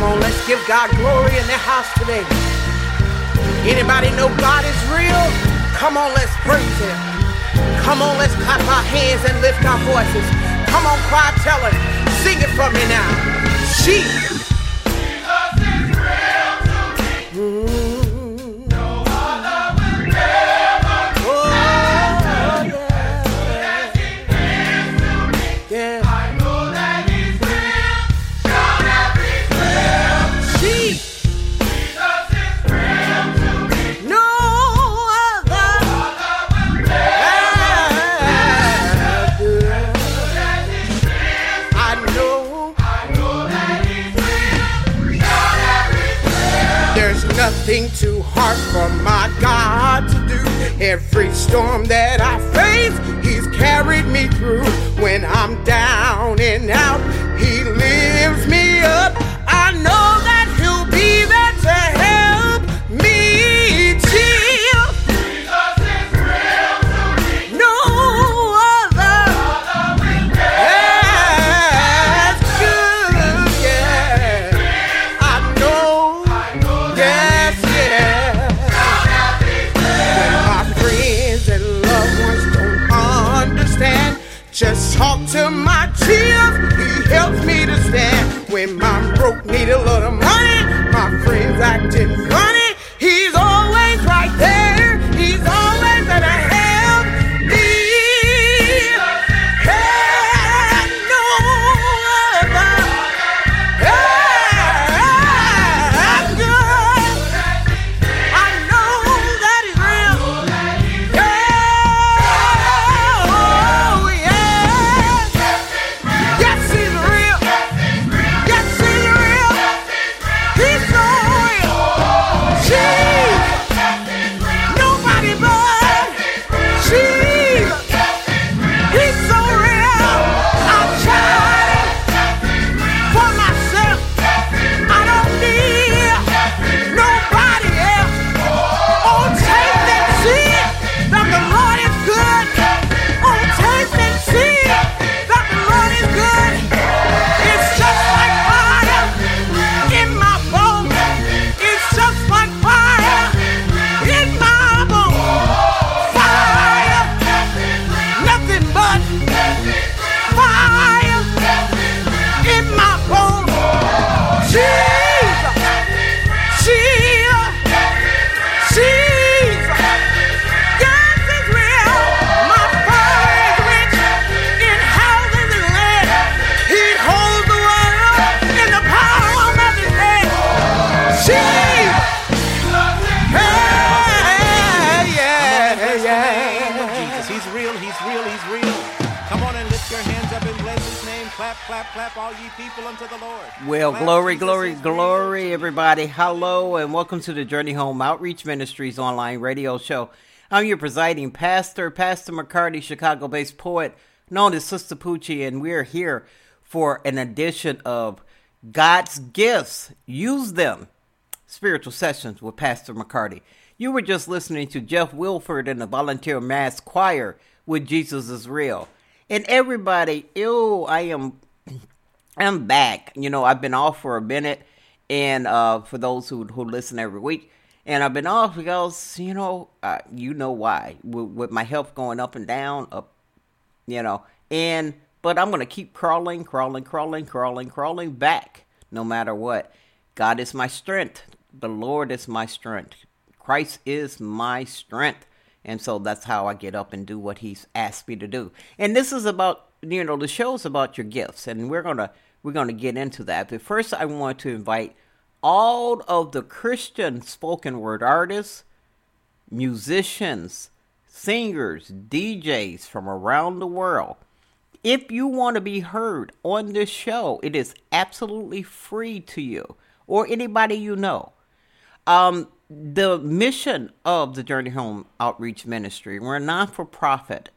Come on, let's give God glory in the house today. Anybody know God is real? Come on, let's praise Him. Come on, let's clap our hands and lift our voices. Come on, cry, tell Him. Sing it for me now. Jesus. Every storm that I face, He's carried me through. When I'm down and out, friends Well, glory, glory, glory, everybody. Hello, and welcome to the Journey Home Outreach Ministries online radio show. I'm your presiding pastor, Pastor McCarty, Chicago based poet, known as Sister Poochie, and we're here for an edition of God's Gifts. Use them. Spiritual Sessions with Pastor McCarty. You were just listening to Jeff Wilford and the Volunteer Mass Choir with Jesus is Real. And everybody, ew, I am I'm back. You know, I've been off for a minute, and uh, for those who who listen every week, and I've been off because you know, uh, you know why, with, with my health going up and down, up, you know, and but I'm gonna keep crawling, crawling, crawling, crawling, crawling back, no matter what. God is my strength. The Lord is my strength. Christ is my strength. And so that's how I get up and do what he's asked me to do. And this is about you know, the show's about your gifts and we're gonna we're gonna get into that. But first I want to invite all of the Christian spoken word artists, musicians, singers, DJs from around the world. If you want to be heard on this show, it is absolutely free to you or anybody you know. Um, the mission of the Journey Home Outreach Ministry, we're a non for profit.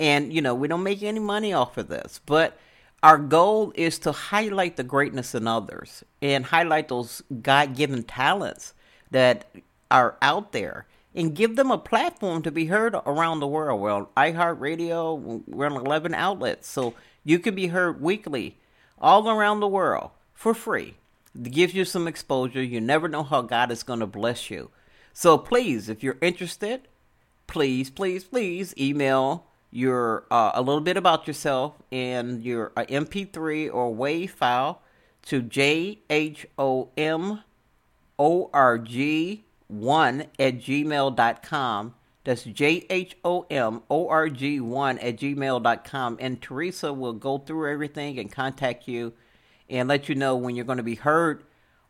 And, you know, we don't make any money off of this, but our goal is to highlight the greatness in others and highlight those God given talents that are out there and give them a platform to be heard around the world. Well, iHeartRadio, we're on 11 outlets, so you can be heard weekly all around the world for free. It gives you some exposure. You never know how God is going to bless you. So please, if you're interested, please, please, please email your uh, a little bit about yourself and your uh, MP3 or WAV file to jhomorg1 at gmail.com. That's jhomorg1 at gmail.com. And Teresa will go through everything and contact you and let you know when you're going to be heard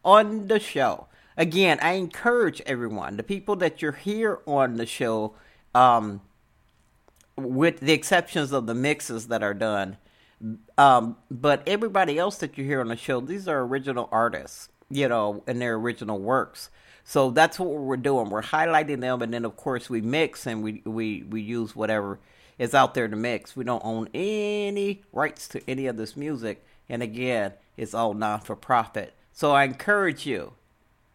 on the show. Again, I encourage everyone, the people that you're here on the show, um, with the exceptions of the mixes that are done, um, but everybody else that you hear on the show, these are original artists, you know, and their original works. So that's what we're doing. We're highlighting them, and then of course we mix and we we we use whatever is out there to mix. We don't own any rights to any of this music, and again, it's all non for profit. So I encourage you,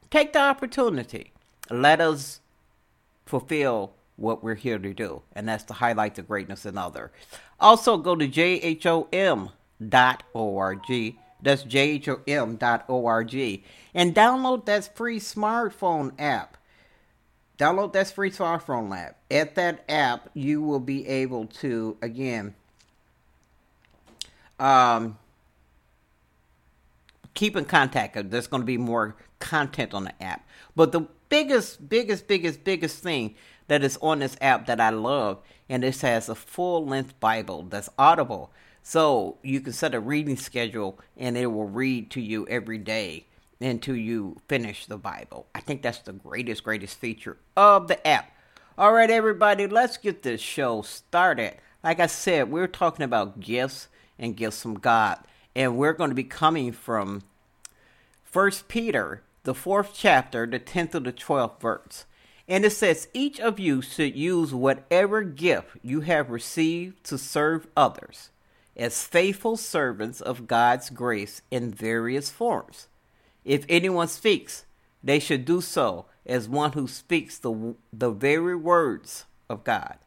take the opportunity. Let us fulfill what we're here to do, and that's to highlight the greatness in others. Also, go to jhom.org. That's jhom.org. And download that free smartphone app. Download that free smartphone app. At that app, you will be able to, again, um, keep in contact. There's going to be more content on the app. But the biggest, biggest, biggest, biggest thing that is on this app that I love, and this has a full length Bible that's audible. So you can set a reading schedule and it will read to you every day until you finish the Bible. I think that's the greatest, greatest feature of the app. All right, everybody, let's get this show started. Like I said, we're talking about gifts and gifts from God. And we're going to be coming from First Peter, the fourth chapter, the 10th to the 12th verse. And it says, Each of you should use whatever gift you have received to serve others as faithful servants of God's grace in various forms. If anyone speaks, they should do so as one who speaks the, the very words of God.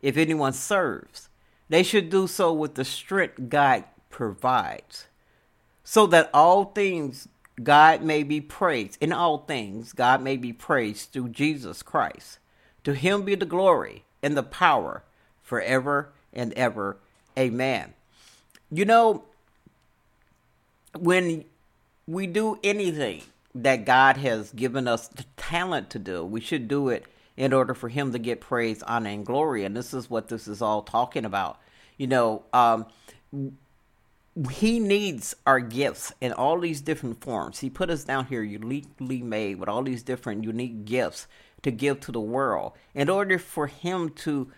If anyone serves, they should do so with the strength God provides, so that all things God may be praised. In all things, God may be praised through Jesus Christ. To him be the glory and the power forever and ever. Amen. You know, when we do anything that God has given us the talent to do, we should do it in order for him to get praise, honor, and glory. And this is what this is all talking about. You know, um, he needs our gifts in all these different forms. He put us down here uniquely made with all these different unique gifts to give to the world. In order for him to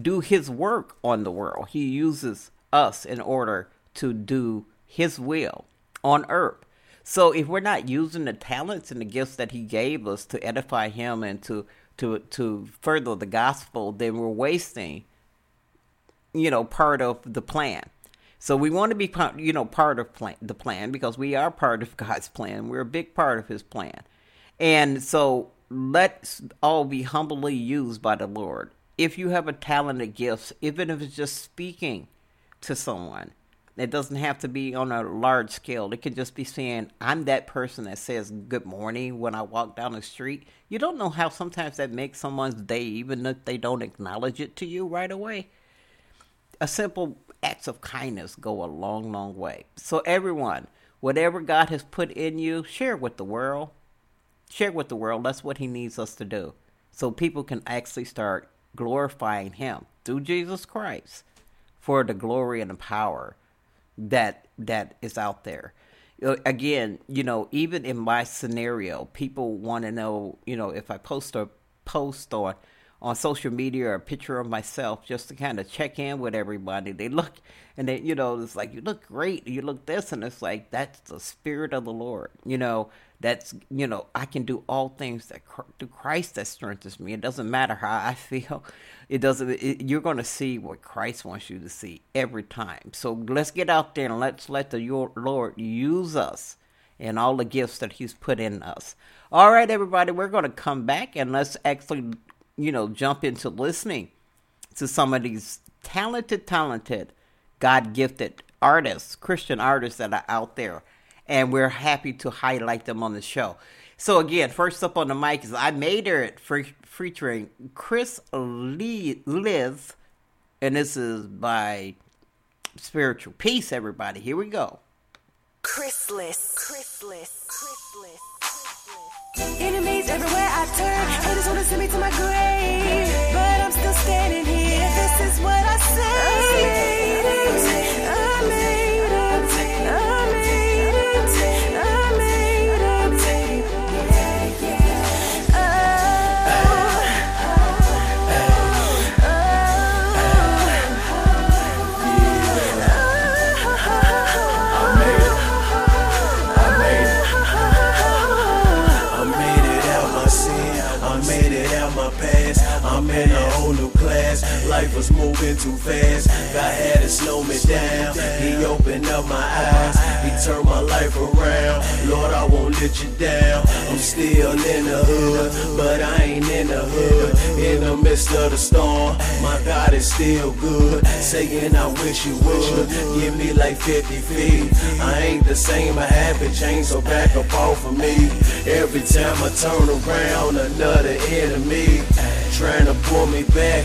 do his work on the world, he uses us in order to do his will on earth. So if we're not using the talents and the gifts that he gave us to edify him and to to to further the gospel, then we're wasting you know part of the plan. So we want to be, you know, part of plan, the plan because we are part of God's plan. We're a big part of His plan, and so let's all be humbly used by the Lord. If you have a talented gift, even if it's just speaking to someone, it doesn't have to be on a large scale. It can just be saying, I'm that person that says good morning when I walk down the street. You don't know how sometimes that makes someone's day, even if they don't acknowledge it to you right away. A simple acts of kindness go a long, long way. So, everyone, whatever God has put in you, share with the world. Share with the world. That's what He needs us to do. So people can actually start glorifying Him through Jesus Christ for the glory and the power that that is out there. Uh, again, you know, even in my scenario, people want to know, you know, if I post a post on on social media or a picture of myself just to kind of check in with everybody. They look and they, you know, it's like you look great, you look this, and it's like that's the spirit of the Lord. You know, that's you know I can do all things that through Christ that strengthens me. It doesn't matter how I feel. It doesn't. It, you're going to see what Christ wants you to see every time. So let's get out there and let's let the Lord use us and all the gifts that He's put in us. All right, everybody, we're going to come back and let's actually you know, jump into listening to some of these talented, talented, God gifted artists, Christian artists that are out there. and we're happy to highlight them on the show. So again, first up on the mic is I Made It featuring Chris Lee, Liz, and this is by Spiritual Peace, everybody. Here we go. Chrisless, Chrisless, Chrisless. Enemies everywhere I turn, haters wanna send me to my grave, but I'm still standing here. This is what I say. Life was moving too fast. God had to slow me down. He opened up my eyes. He turned my life around. Lord, I won't let you down. I'm still in the hood, but I ain't in the hood. In the midst of the storm, my God is still good. Saying I wish you would. Give me like 50 feet. I ain't the same, I haven't changed, so back up off of me. Every time I turn around, another enemy trying to pull me back,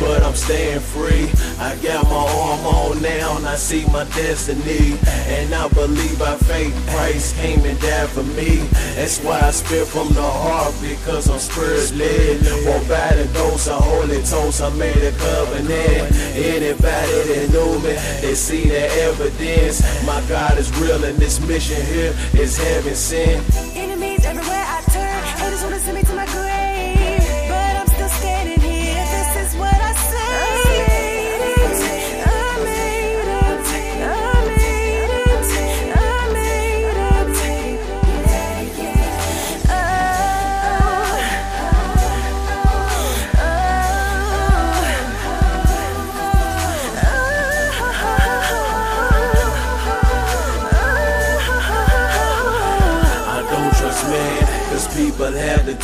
but I'm staying free. I got my arm on now, and I see my destiny, and I believe by faith Christ came and died for me. That's why I spit from the heart because I'm spirit led. By the ghost, a holy toast, I made a covenant. Anybody that knew me, they see the evidence. My God is real, and this mission here is heaven sent.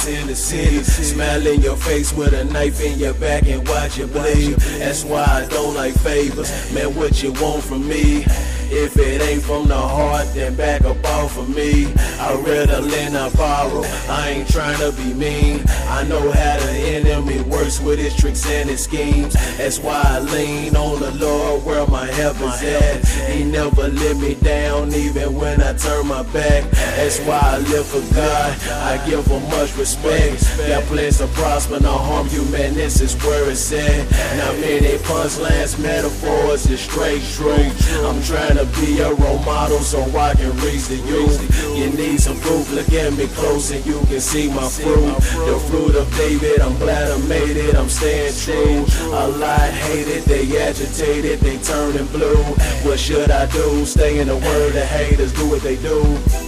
Have the tendency Smile in your face with a knife in your back and watch you bleed. That's why I don't like favors, man what you want from me if it ain't from the heart, then back up off of me. I rather lend or borrow. I ain't trying to be mean. I know how the enemy works with his tricks and his schemes. That's why I lean on the Lord where my help is at. He never let me down, even when I turn my back. That's why I live for God. I give him much respect. Got plans to prosper, no harm you, man. This is where it's at. Now many punchlines, metaphors is straight true. I'm trying to be a role model so I can reach the youth. You need some proof, look at me close and you can see my fruit. The fruit of David, I'm glad I made it, I'm staying true. A lot hate it, they agitated, they turning blue. What should I do? Stay in the word, the haters do what they do.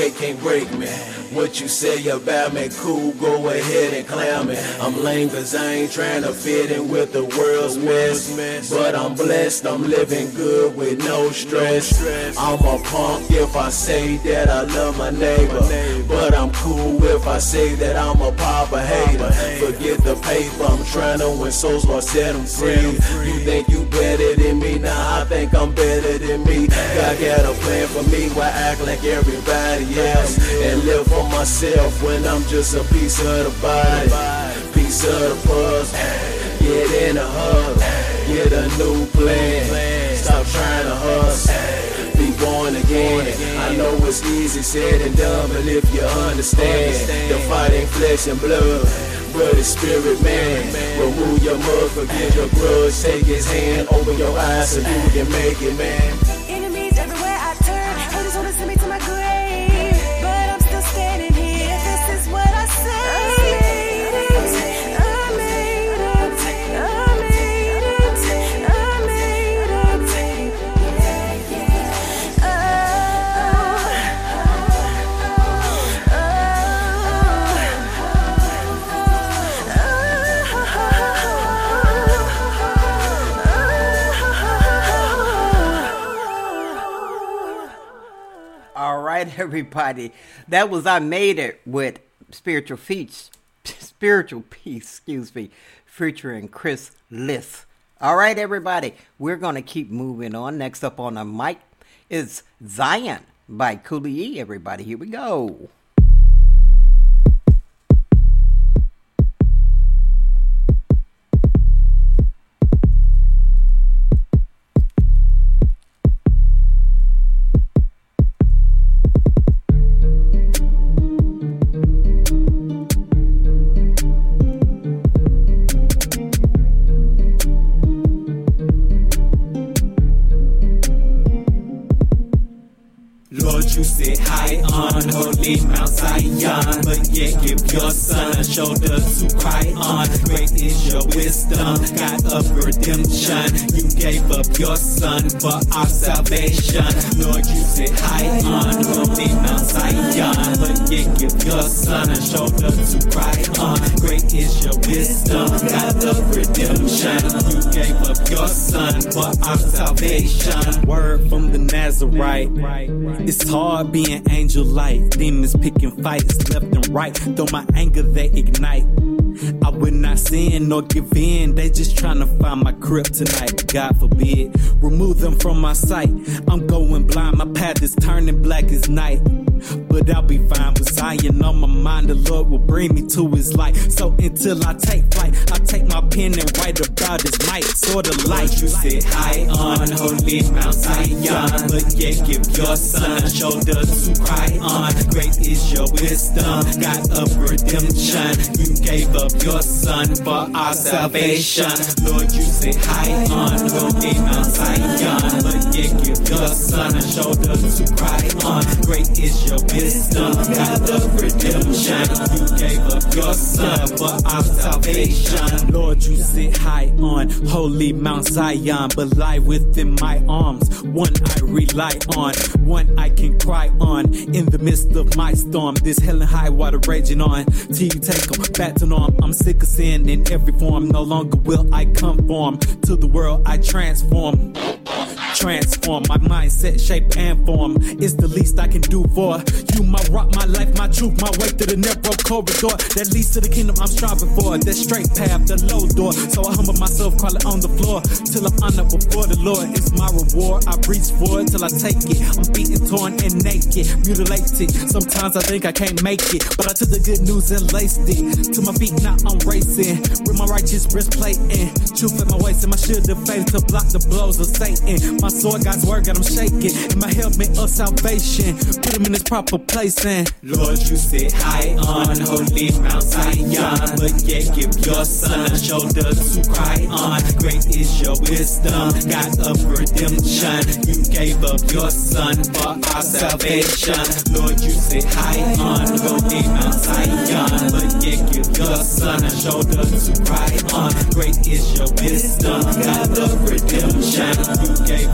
Hate can't break me. What you say about me, cool, go ahead and clown me. I'm lame cause I ain't trying to fit in with the world's mess. But I'm blessed, I'm living good with no stress. I'm a punk if I say that I love my neighbor. But I'm cool if I say that I'm a papa hater. Forget the paper, I'm trying to win souls, Lord set them free. You think you better than me, nah, I think I'm better than me. God got a plan for me, why act like everybody else? And live for myself when I'm just a piece of the body, piece of the puzzle. Get in a hug, get a new plan. Stop trying to hustle, be born again. I know it's easy said and done, but if you understand, the fight ain't flesh and blood. But it's spirit, man. Remove your mug, forget your grudge. Take his hand, open your eyes so you can make it, man. Right, everybody. That was I Made It with Spiritual Peace. Spiritual Peace, excuse me, featuring Chris Liss. All right, everybody. We're going to keep moving on. Next up on the mic is Zion by Cooley E. Everybody, here we go. Is your wisdom, God of redemption. You gave up your son for our salvation. Lord, you sit high on holy Mount Zion, but yet give your son a shoulder to cry on. Great is your wisdom, God of redemption. You gave up your son for our salvation. Word from the Nazarite. It's hard being angel light. Demons picking fights left and right. Though my anger they ignite. I would not sin nor give in. They just trying to find my kryptonite. God forbid. Remove them from my sight. I'm going blind. My path is turning black as night. But I'll be fine with Zion on my mind. The Lord will bring me to his light. So until I take flight, I take my pen and write about his might. Sort of light. You sit high on holy Mount Zion, but yet give your son a shoulder to cry on. Great is your wisdom, God of redemption. You gave up your son for our salvation. Lord, you sit high on holy Mount Zion, but yet give your son a shoulder to cry on. Great is your wisdom, God of redemption. You gave up your son for our salvation. Lord, you sit high on holy Mount Zion, but lie within my arms. One I rely on, one I can cry on. In the midst of my storm, this hell and high water raging on. Till you take them back to norm. I'm sick of sin in every form. No longer will I conform to the world I transform. Transform my mindset, shape, and form. It's the least I can do for you. My rock, my life, my truth, my way to the narrow corridor that leads to the kingdom I'm striving for. That straight path, the low door. So I humble myself, crawling on the floor till I'm honored before the Lord. It's my reward. I reach for it till I take it. I'm beaten, torn, and naked, mutilated. Sometimes I think I can't make it, but I took the good news and laced it to my feet. Now I'm racing with my righteous breastplate and truth at my waist and my shield of faith to block the blows of Satan. My sword, God's word, got him shaking. And my helmet of salvation, put him in his proper place. And Lord, you sit high on holy Mount Zion, but yet give your son a shoulder to cry on. Great is your wisdom, God of redemption. You gave up your son for our salvation. Lord, you sit high on holy Mount Zion, but yet give your son a shoulder to cry on. Great is your wisdom, God of redemption. You gave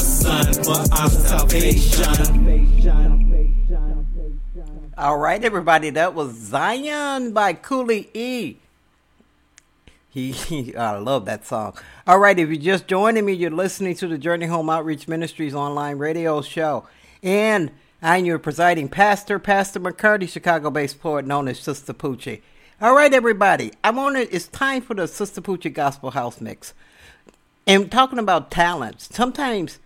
son for our salvation. All right, everybody. That was Zion by Cooley E. He, he, I love that song. All right, if you're just joining me, you're listening to the Journey Home Outreach Ministries online radio show. And I'm your presiding pastor, Pastor McCarty, Chicago based poet known as Sister Poochie. All right, everybody. I want to, it's time for the Sister Poochie Gospel House Mix. And talking about talents, sometimes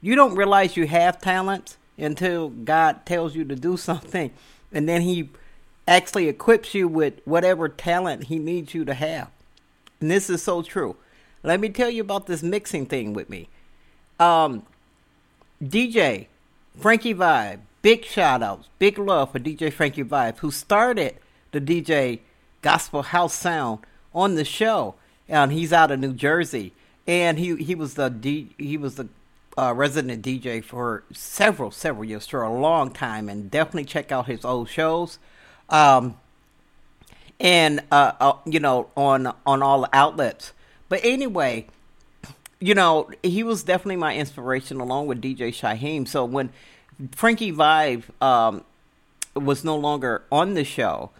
you don't realize you have talents until God tells you to do something. And then He actually equips you with whatever talent He needs you to have. And this is so true. Let me tell you about this mixing thing with me. Um, DJ Frankie Vibe, big shout outs, big love for DJ Frankie Vibe, who started the DJ Gospel House Sound on the show. And he's out of New Jersey. And he, he was the D, he was the uh, resident DJ for several several years for a long time, and definitely check out his old shows. Um, and uh, uh, you know on on all the outlets. But anyway, you know he was definitely my inspiration along with DJ Shyhiem. So when Frankie Vibe um, was no longer on the show,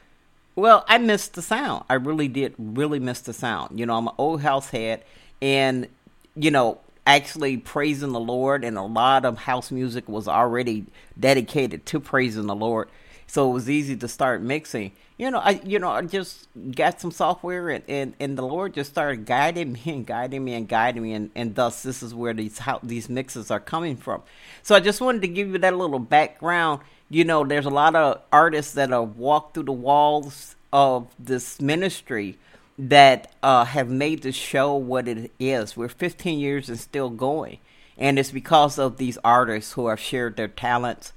well, I missed the sound. I really did, really miss the sound. You know, I'm an old house head, and you know actually praising the Lord, and a lot of house music was already dedicated to praising the Lord. So it was easy to start mixing. You know, I you know I just got some software, and, and, and the Lord just started guiding me and guiding me and guiding me, and, and thus this is where these how these mixes are coming from. So I just wanted to give you that little background. You know, there's a lot of artists that have walked through the walls of this ministry that uh, have made the show what it is. We're 15 years and still going, and it's because of these artists who have shared their talents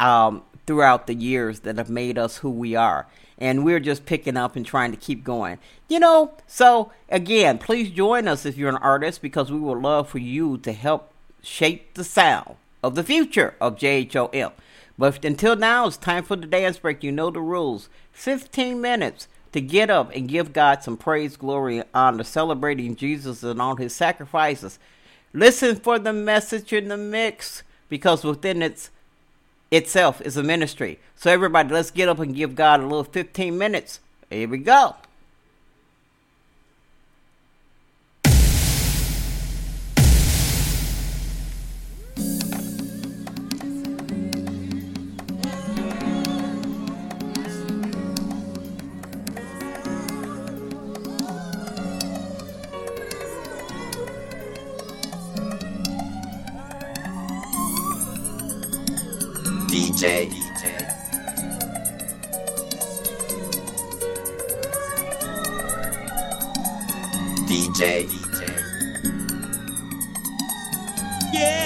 um, throughout the years that have made us who we are. And we're just picking up and trying to keep going. You know, so again, please join us if you're an artist because we would love for you to help shape the sound of the future of JHOM. But until now, it's time for the dance break. You know the rules 15 minutes to get up and give God some praise, glory, and honor, celebrating Jesus and all his sacrifices. Listen for the message in the mix because within its itself is a ministry. So, everybody, let's get up and give God a little 15 minutes. Here we go. DJ. DJ. Yeah, yeah,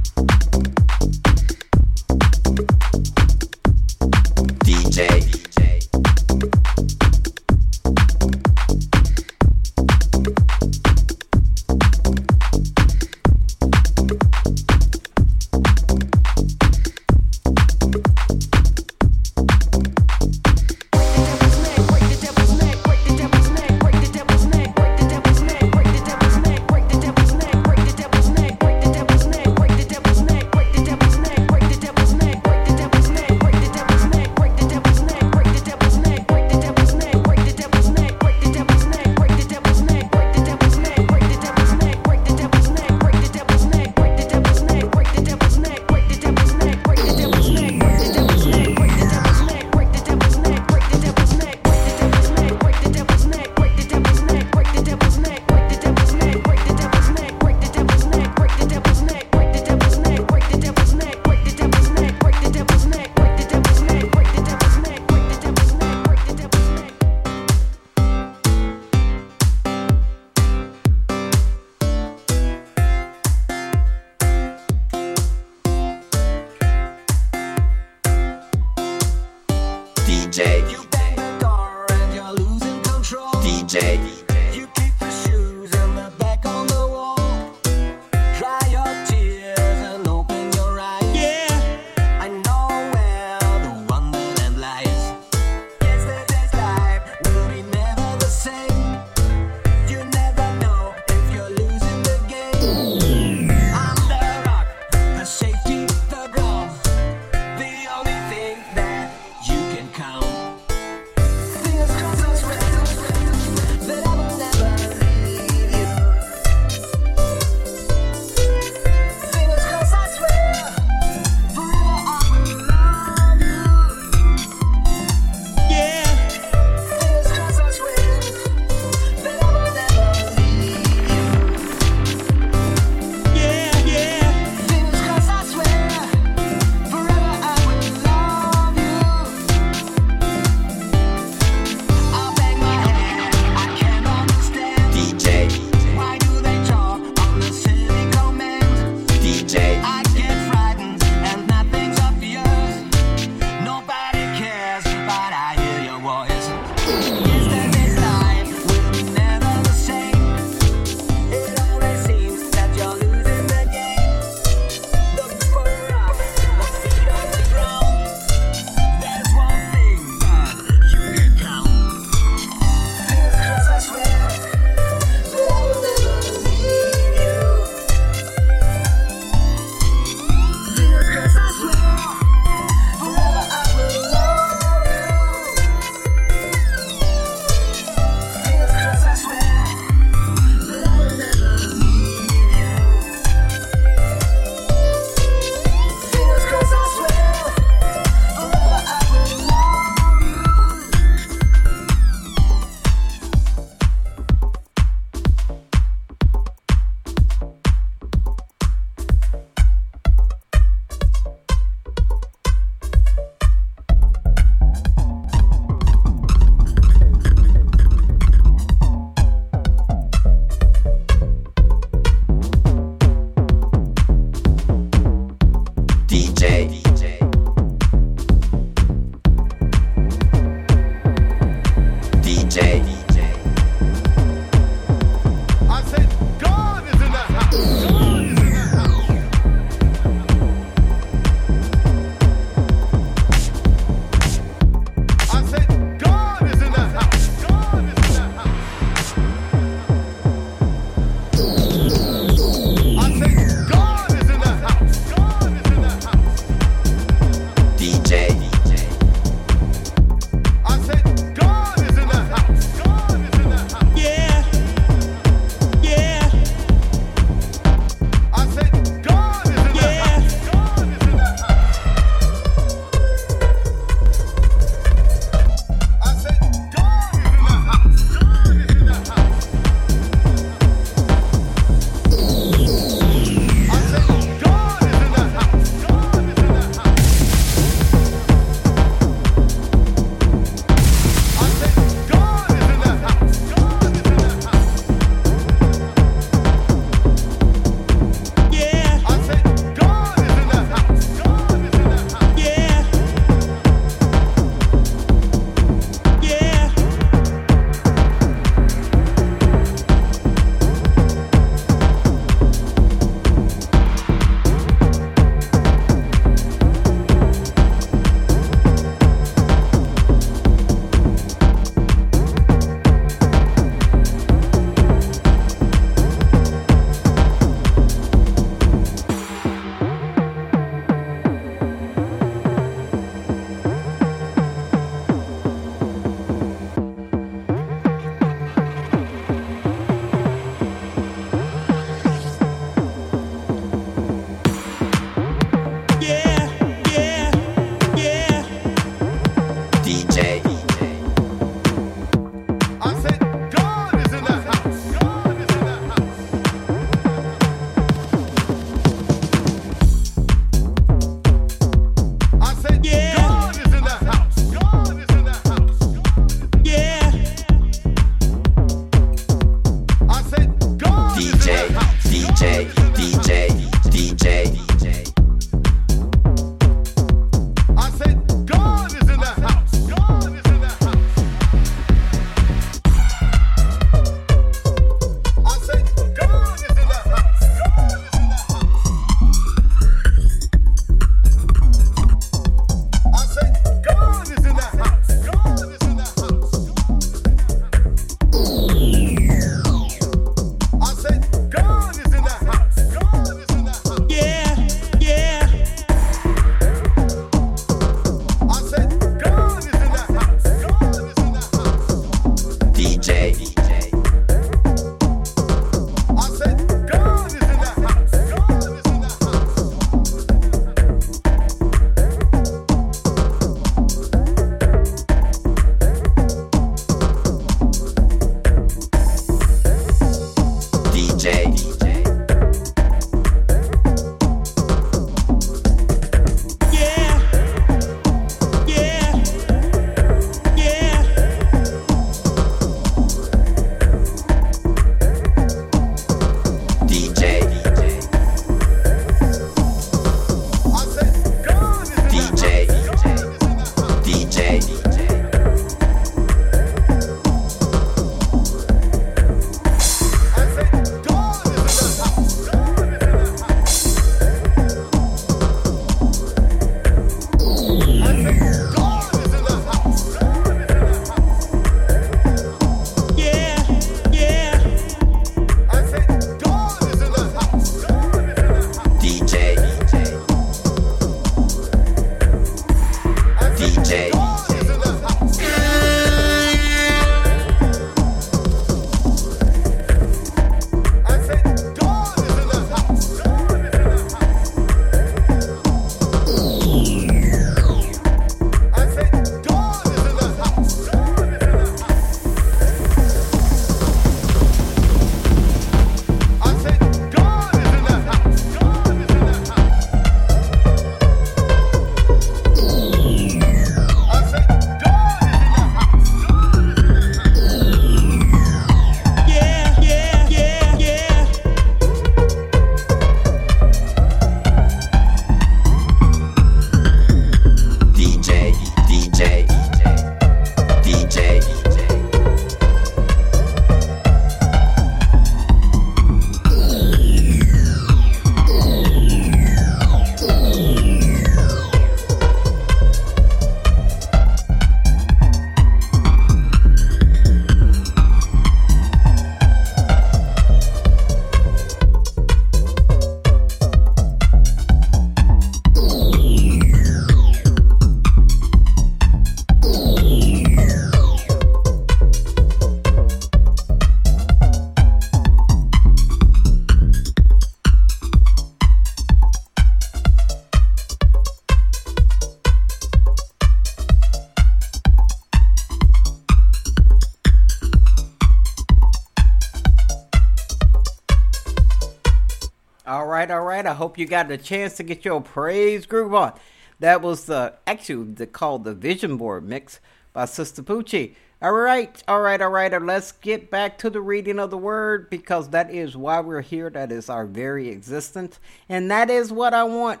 you got a chance to get your praise groove on. That was the actually the called the Vision Board mix by Sistapoochie. All right, all right, all right. Let's get back to the reading of the word because that is why we're here. That is our very existence, and that is what I want.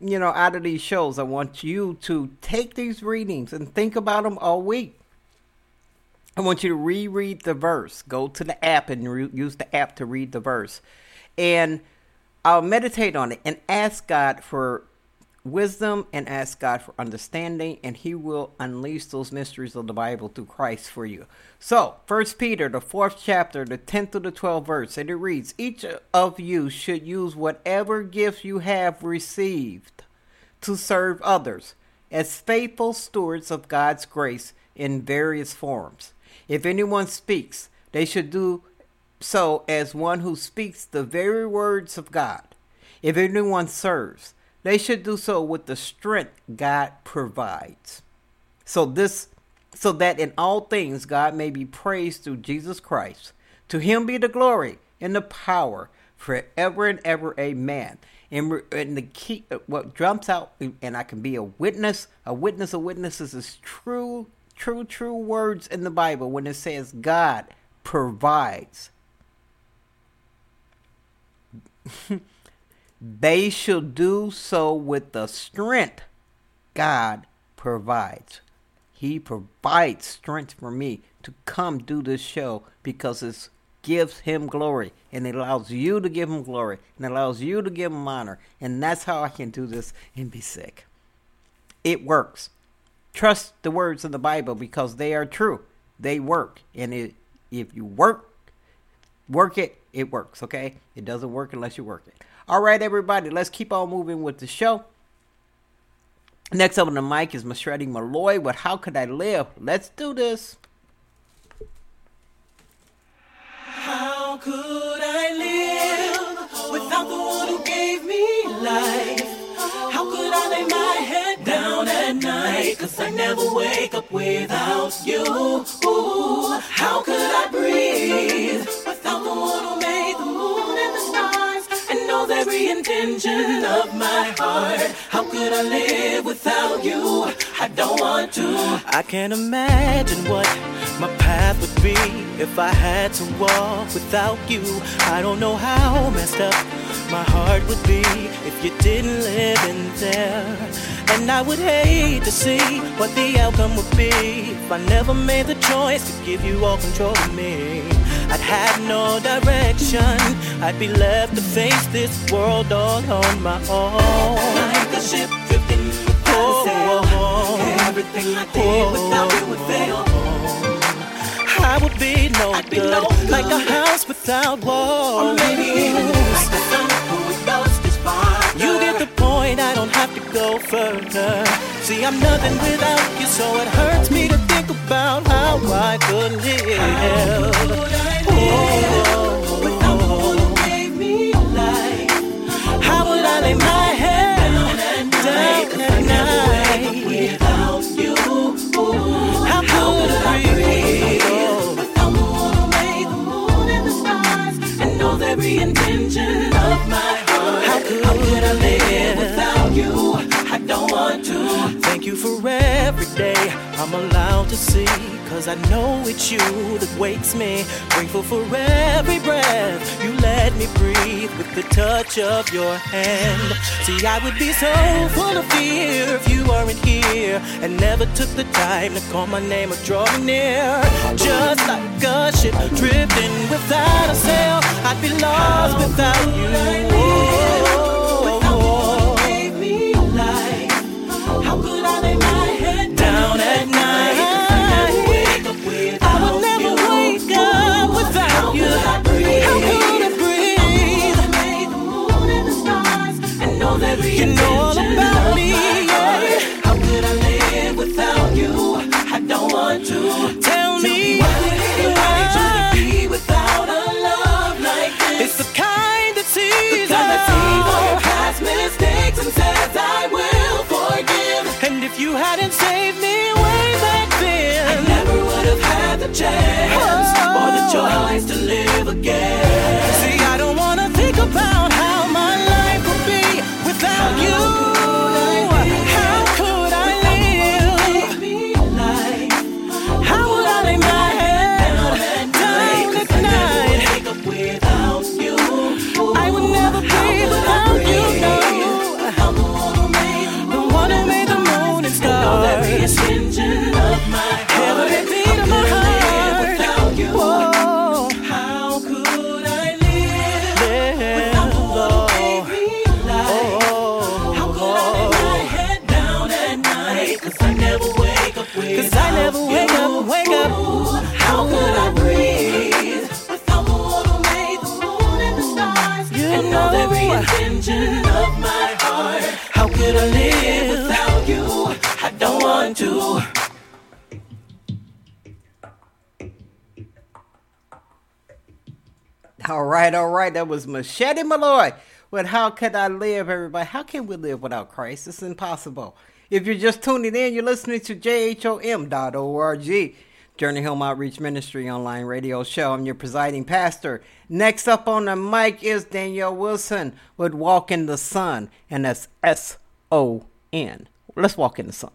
You know, out of these shows, I want you to take these readings and think about them all week. I want you to reread the verse. Go to the app and re- use the app to read the verse. And I'll meditate on it and ask God for wisdom and ask God for understanding, and He will unleash those mysteries of the Bible through Christ for you. So, First Peter, the fourth chapter, the tenth to the twelfth verse, and it reads: Each of you should use whatever gifts you have received to serve others as faithful stewards of God's grace in various forms. If anyone speaks, they should do so as one who speaks the very words of God. If anyone serves, they should do so with the strength God provides. So this so that in all things God may be praised through Jesus Christ. To him be the glory and the power forever and ever. Amen. And, and the key, what jumps out, and I can be a witness, a witness of witnesses is true, true, true words in the Bible when it says God provides. They shall do so with the strength God provides. He provides strength for me to come do this show because it gives him glory and it allows you to give him glory and allows you to give him honor. And that's how I can do this and be sick. It works. Trust the words of the Bible because they are true. They work. And it, if you work work it, it works, okay? It doesn't work unless you work it. All right, everybody, let's keep on moving with the show. Next up on the mic is Mashretti Malloy with How Could I Live? Let's do this. How could I live without the one who gave me life? How could I lay my head down at night? Cause I never wake up without you. How could I my heart? How could I live without you? I don't want to. I can't imagine what my path would be if I had to walk without you. I don't know how messed up my heart would be if you didn't live in there. And I would hate to see what the outcome would be if I never made the choice to give you all control of me. I'd have no direction. I'd be left to face this world all on my own. Like a ship drifting without a sail. Everything I did without you would oh, fail. Oh. I would be no, I'd be good, no good. like a house without walls. Or maybe even like the sun who lost his father. You get the point, I don't have to go further. See, I'm nothing without you, so it hurts me to think about how I could live. How I. How could I every intention of my heart. How could I live live? without you? I don't want to. Thank you for every day I'm allowed to see. Cause I know it's you that wakes me. Grateful for every breath you let me breathe with the touch of your hand. See, I would be so full of fear if you weren't here and never took the time to call my name or draw me near. Just like a ship drifting without a sail, I'd be lost without you. How could chance Oh. or the choice to live again. All right, all right. That was Machete Malloy. But how could I live, everybody? How can we live without Christ? It's impossible. If you're just tuning in, you're listening to jhom.org, Journey Home Outreach Ministry online radio show. I'm your presiding pastor. Next up on the mic is Danielle Wilson with Walk in the Sun, and that's S O N. Let's walk in the sun.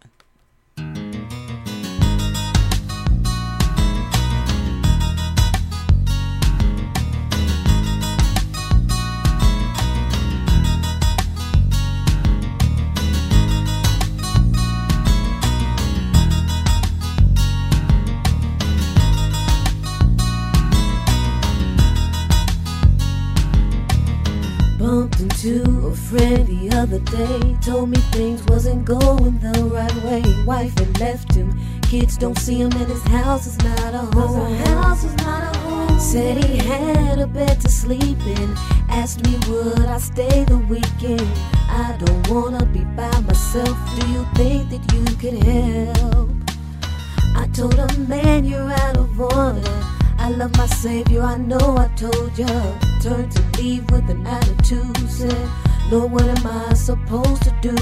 Into a friend the other day. Told me things wasn't going the right way. Wife had left him. Kids don't see him and his house is not a home. House is not a home. Said he had a bed to sleep in. Asked me would I stay the weekend. I don't wanna be by myself. Do you think that you could help? I told him, man, you're out of order. I love my savior, I know I told ya. Turned to leave with an attitude. Said, Lord, what am I supposed to do?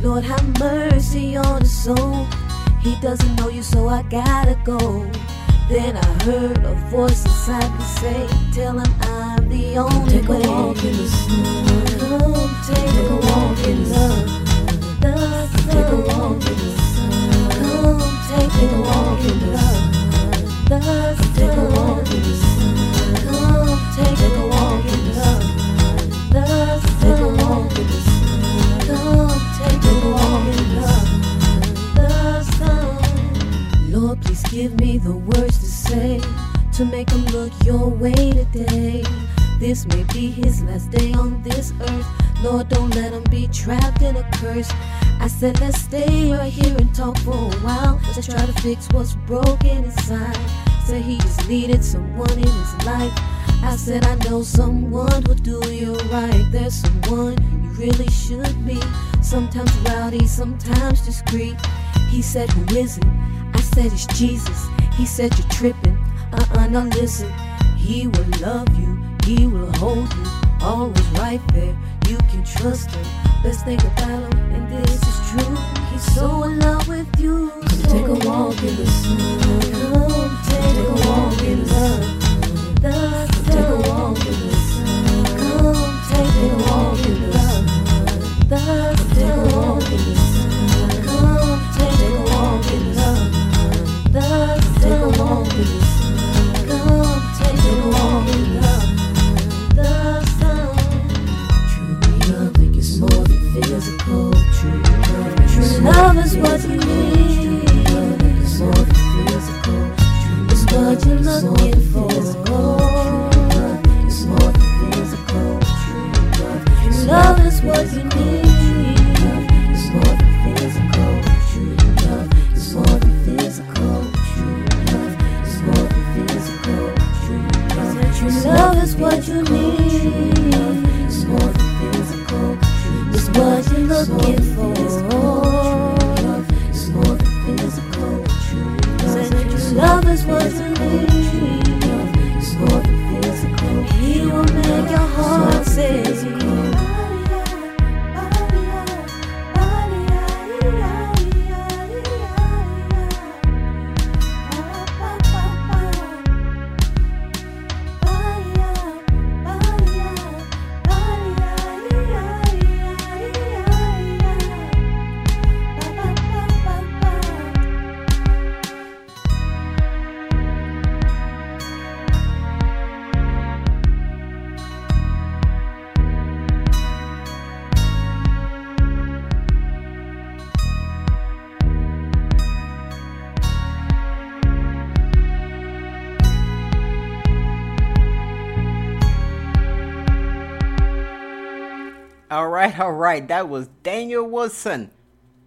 Lord, have mercy on his soul. He doesn't know you, so I gotta go. Then I heard a voice inside me say, Tell him I'm the only take way. a walk in the sun. Come take, a walk in love. The sun. Take a walk in the sun. Come take, a walk in love. The sun. Take a walk in the sun. Give me the words to say to make him look your way today. This may be his last day on this earth. Lord, don't let him be trapped in a curse. I said, let's stay right here and talk for a while. Let's try to fix what's broken inside. Said he just needed someone in his life. I said, I know someone will do you right. There's someone you really should be. Sometimes rowdy, sometimes discreet. He said, Who is it? Said, It's Jesus. He said, You're tripping. Uh uh, now listen. He will love you, He will hold you. Always right there, you can trust Him. Best thing about Him, and this is true. He's so in love with you. Come take a walk in the sun. Come take a walk in. The sun. Take a walk in the sun. Come take a walk in. The right, all right. That was Daniel Woodson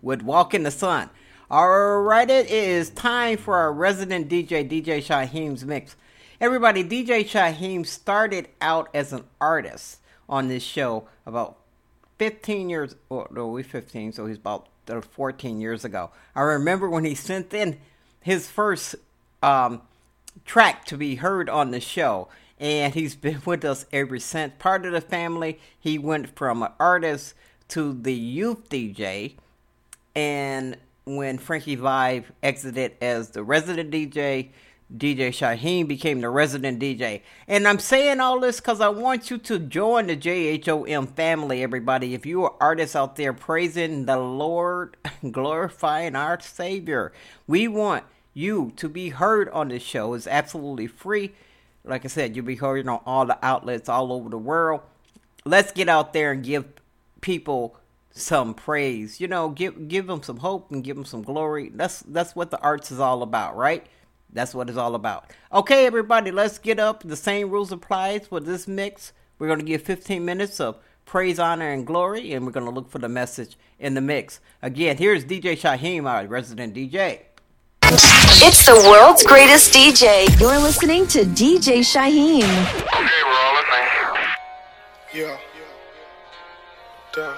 with Walk in the Sun. All right, it is time for our resident DJ, DJ Shyhiem's mix. Everybody, DJ Shyhiem started out as an artist on this show about 15 years, or no, we 15, so he's about uh, 14 years ago. I remember when he sent in his first um, track to be heard on the show. And he's been with us ever since. Part of the family, he went from an artist to the youth DJ. And when Frankie Vibe exited as the resident DJ, DJ Shyhiem became the resident DJ. And I'm saying all this because I want you to join the JHOM family, everybody. If you are artists out there praising the Lord, glorifying our Savior, we want you to be heard on this show. It's absolutely free. Like I said, you'll be heard on all the outlets all over the world. Let's get out there and give people some praise. You know, give give them some hope and give them some glory. That's that's what the arts is all about, right? That's what it's all about. Okay, everybody, let's get up. The same rules applies for this mix. We're We're going to give 15 minutes of praise, honor, and glory, and we're going to look for the message in the mix. Again, here's DJ Shyhiem, our resident DJ. It's the world's greatest DJ. You're listening to DJ Shyhiem. Yeah. Down.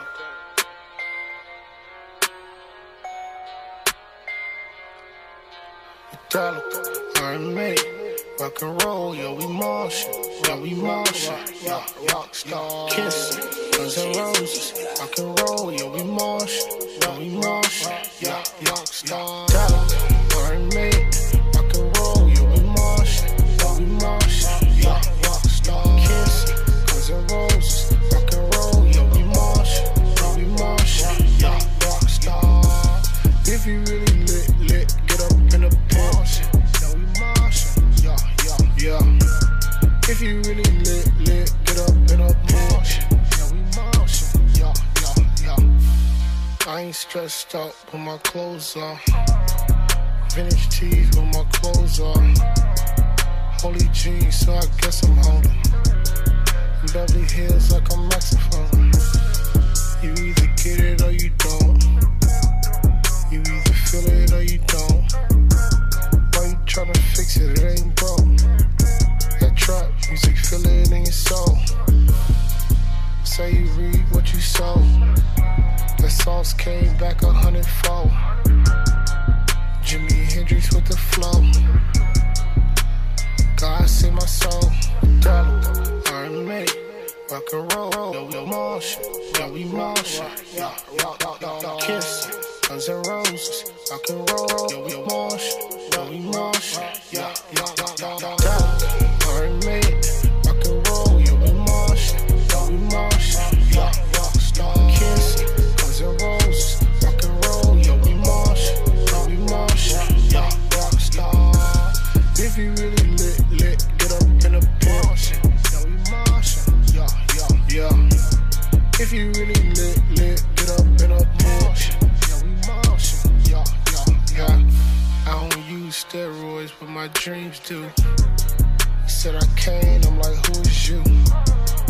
Metallica, Iron Maiden, rock and roll, yo, we march, yeah, we march, yeah, rock star, Kiss, Guns N' Roses, rock and roll, yo, we march, yeah, we march, yeah, rock star, Metallica, If you really lit, lit, get up in the Porsche. Yeah, we marching. Yeah, yeah, yeah. If you really lit, lit, get up in a Porsche. Yeah, we marching. Yeah, yeah, yeah. I ain't stressed out, put my clothes on. Vintage tees with my clothes on. Holy jeans, so I guess I'm holding. Beverly Hills like I'm Mexican. You either get it or you don't. Feel it or you don't. Why you tryna fix it? It ain't broke. That trap music, feel in your soul. Say you read what you sow. The sauce came back a hundredfold. Jimi Hendrix with the flow. God save my soul. Dollar, Iron rock and roll, yo, march, yeah, we march, yeah, rock, rock, rock, rock, kiss, Guns N' Roses, rock and roll, yo, we march, yeah, we march, yeah, rock, rock, dollar, Iron Maiden, rock and roll, yo, we march, yeah, we march, yeah, rock star, kiss, Guns N' Roses, rock and roll, yo, we march, yeah, we march, yeah, rock star. If you really lit, lit, get up in a Porsche. Yeah, we marching. Yeah, yeah, yeah. If you really my dreams do. He said I can't, I'm like, who is you?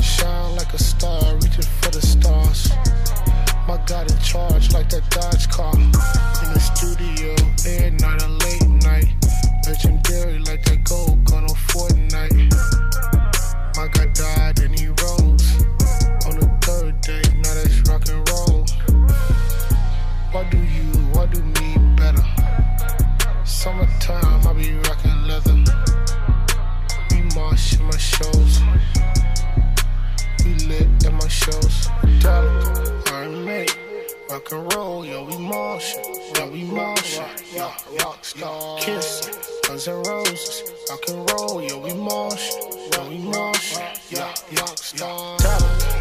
Shine like a star, reaching for the stars. My God in charge, like that Dodge car. In the studio, every night, a late night. Legendary, like that gold gun on Fortnite. My God died and he rose. On the third day, now that's rock and roll. Why do you, why do me shows. Dollar, Maiden, rock and roll, yo, we march, yeah, we march, yeah, rock star, kiss, Guns N' Roses, rock and roll, yo, we march, yeah, we march, yeah, rock star, Dollar,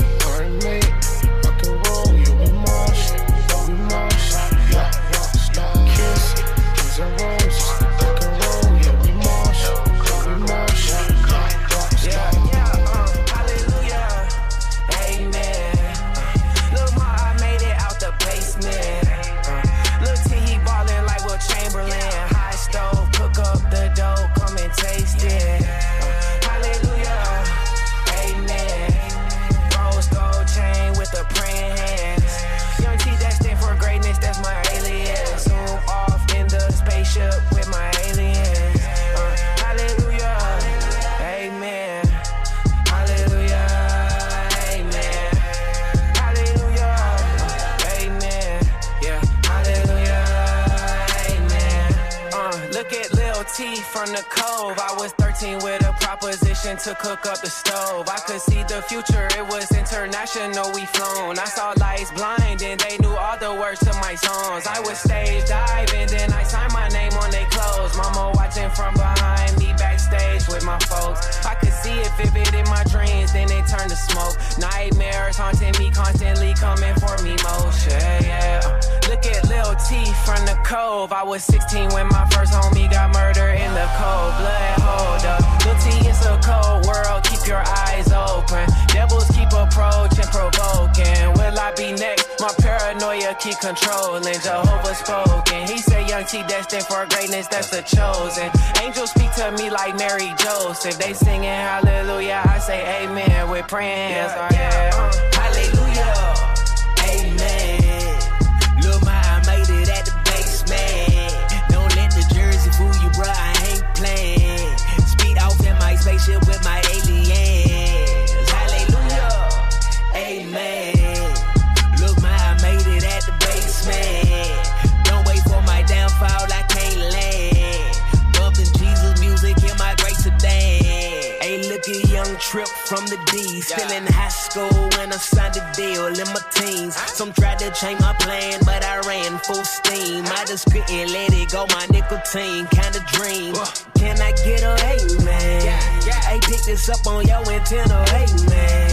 proposition to cook up the stove. I could see the future, it was international, we flown. I saw lights blind and they knew all the words to my songs. I was stage diving, then I signed my name on their clothes. Mama watching from behind me backstage with my folks. I could see it vivid in my dreams, then it turned to smoke. Nightmares haunting me, constantly coming for me motion. Yeah. Look OT from the cove. I was 16 when my first homie got murdered in the cold blood. Hold up, T. It's a cold world. Keep your eyes open. Devils keep approaching, provoking. Will I be next? My paranoia keep controlling. Jehovah spoken. He said, Young T destined for greatness. That's the chosen. Angels speak to me like Mary Joseph. They singing hallelujah. I say amen with prayers. Yeah, oh, yeah, hallelujah. with my from the D. Still in high school when I signed a deal in my teens. Some tried to change my plan, but I ran full steam. I just couldn't let it go, my nicotine kinda dream. Can I get a amen? Hey, pick this up on your antenna, amen.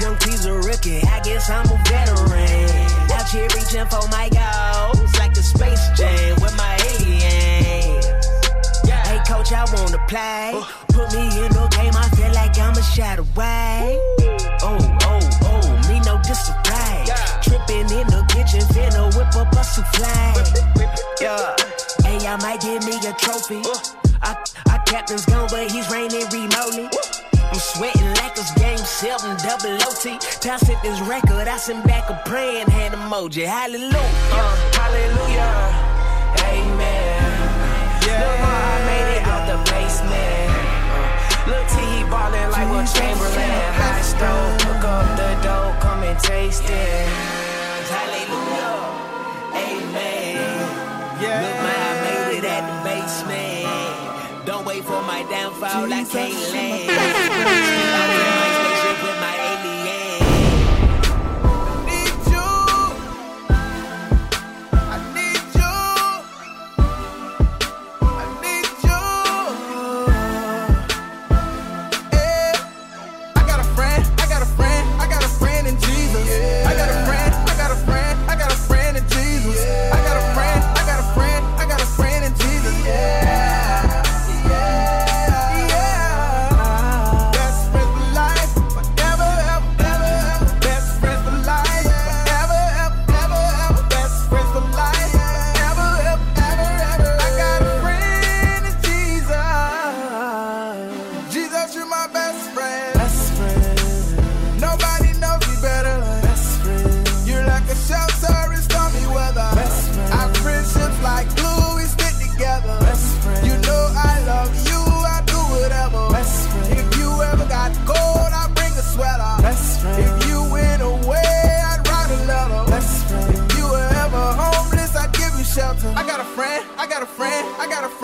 Young T's a rookie, I guess I'm a veteran. Out here reaching for my goals like the Space Jam with my alien. Hey, coach, I wanna play. Put me in the I'ma shot away. Oh, oh, oh, me no disarray. Yeah. Tripping in the kitchen, finna whip up a souffle. Yeah, hey, y'all might give me a trophy. Uh. I, I captain's gone, but he's reigning remotely. Uh. I'm sweating like it's game seven, double OT. Toss it this record, I send back a praying hand emoji. Hallelujah, uh, hallelujah, amen. Yeah. no more, I made it out the basement. Look T, he ballin' like a Chamberlain. High stove, hook up the dough, come and taste it. Hallelujah, amen. Yeah. Look, man, I made it at the basement. Don't wait for my downfall, I can't land.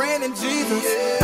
praying in Jesus. Yeah.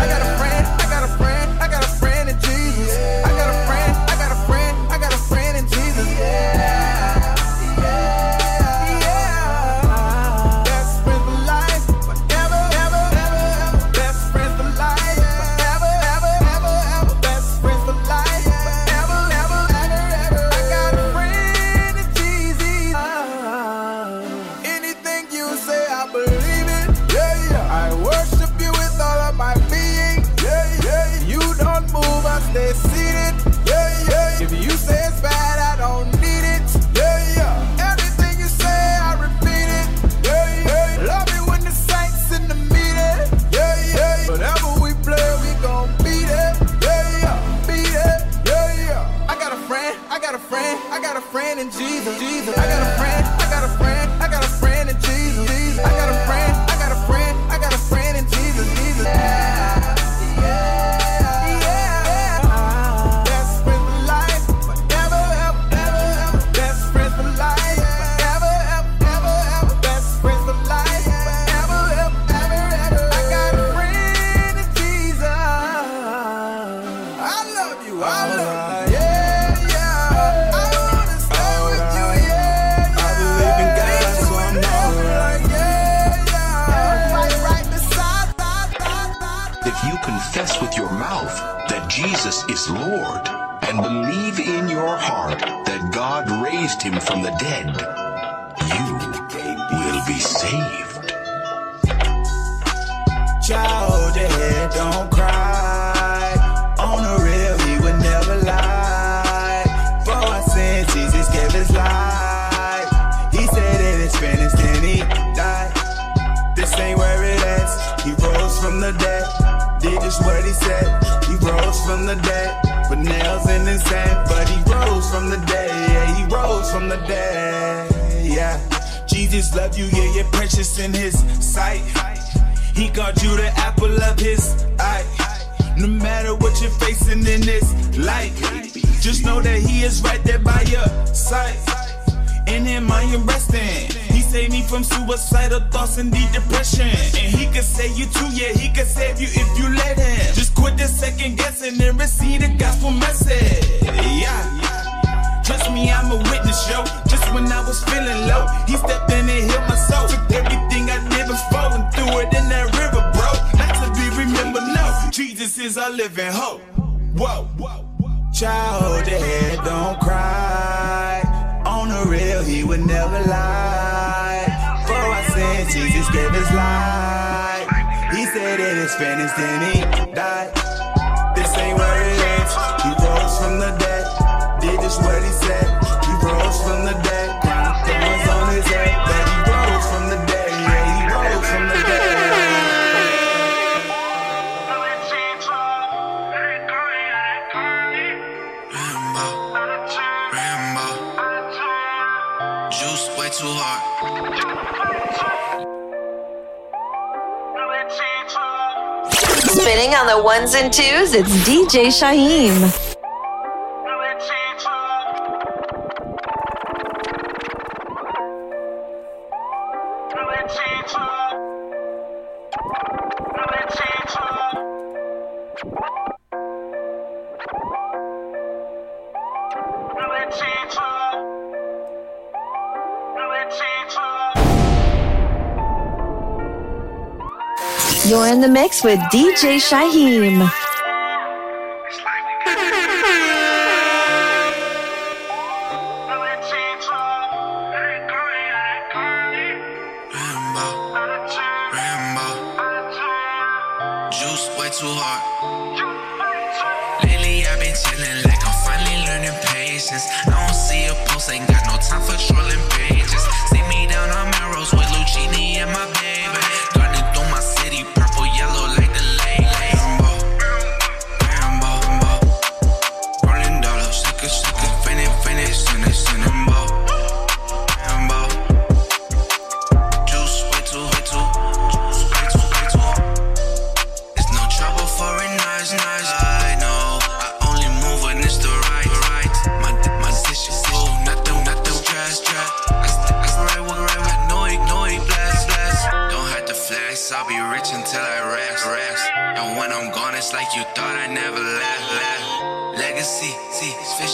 living hope. Whoa, child, the head don't cry. On the real, he would never lie. For I said Jesus gave his life. He said it is finished, then he died. This ain't where it ends. He rose from the dead. Did just what he said. He rose from the dead. On the ones and twos, it's DJ Shyhiem. the mix with DJ Shyhiem.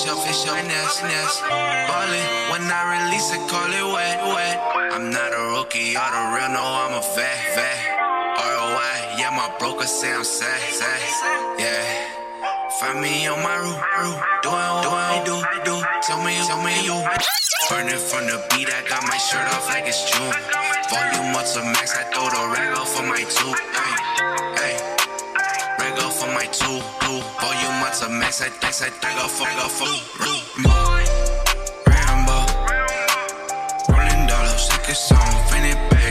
fish up, fish nest, nest. Ballin', when I release it, call it wet, wet. I'm not a rookie, all the real, no, I'm a vet, vet. ROI, yeah, my broker say I'm sad, sad, yeah. Find me on my roof, roof. Doing what I do, do. Tell me, tell me you. Burning from the beat, I got my shirt off like it's June. Volume up to max, I throw the rag off for my tube. Ay. I go for my two, two. Volume up to max, I think, I think off, I go for Rambo, Rolling dollars, like a song, finna back.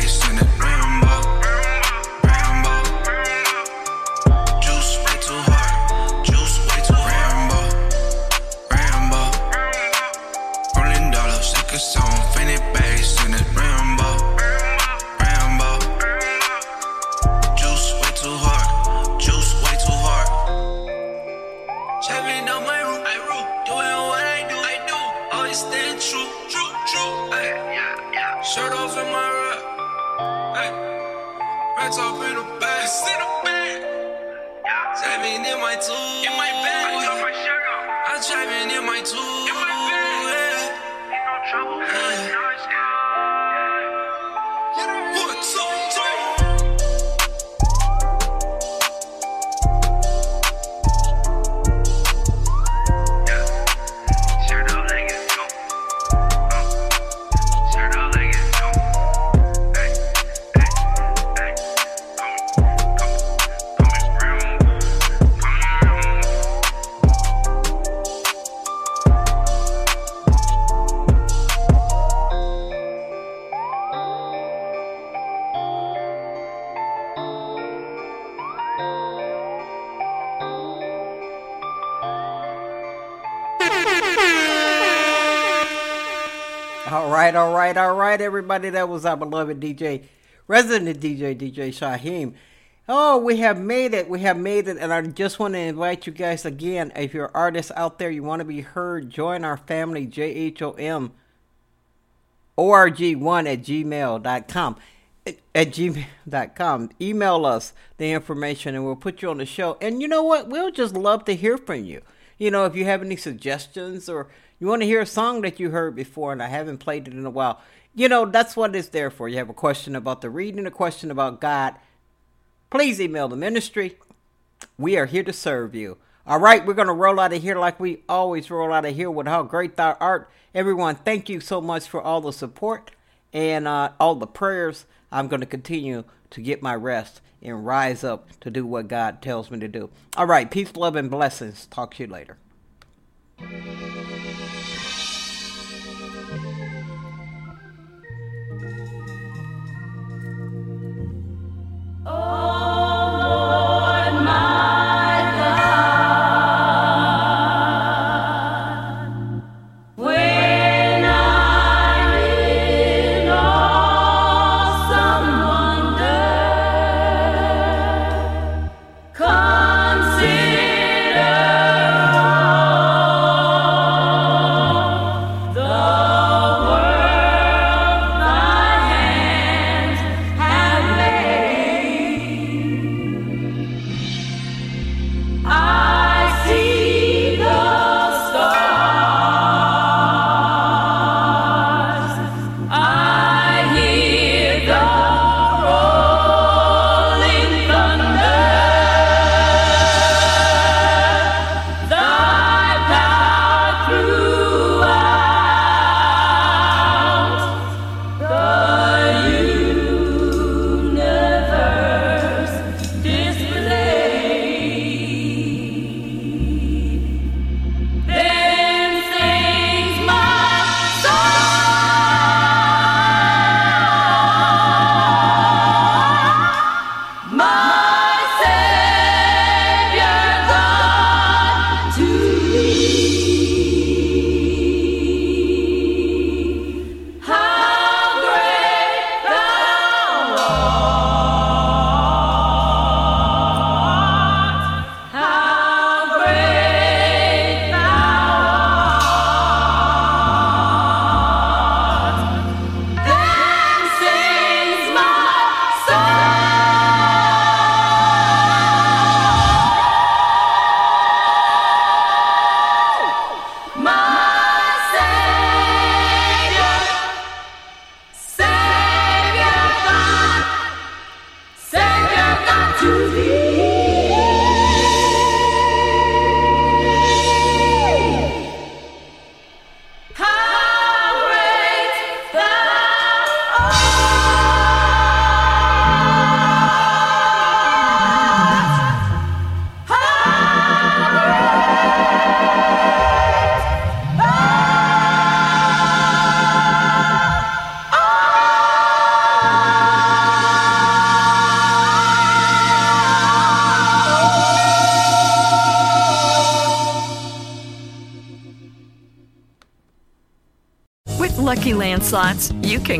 All right, all right, all right, everybody. That was our beloved DJ, resident DJ, DJ Shyhiem. Oh, we have made it. We have made it. And I just want to invite you guys again. If you're artists out there, you want to be heard, join our family, JHOM org1 at gmail.com. At gmail.com. Email us the information and we'll put you on the show. And you know what? We'll just love to hear from you. You know, if you have any suggestions or you want to hear a song that you heard before and I haven't played it in a while, you know, that's what it's there for. You have a question about the reading, a question about God, please email the ministry. We are here to serve you. All right, we're going to roll out of here like we always roll out of here with how great thou art. Everyone, thank you so much for all the support and uh, all the prayers. I'm going to continue to get my rest and rise up to do what God tells me to do. All right, peace, love, and blessings. Talk to you later. When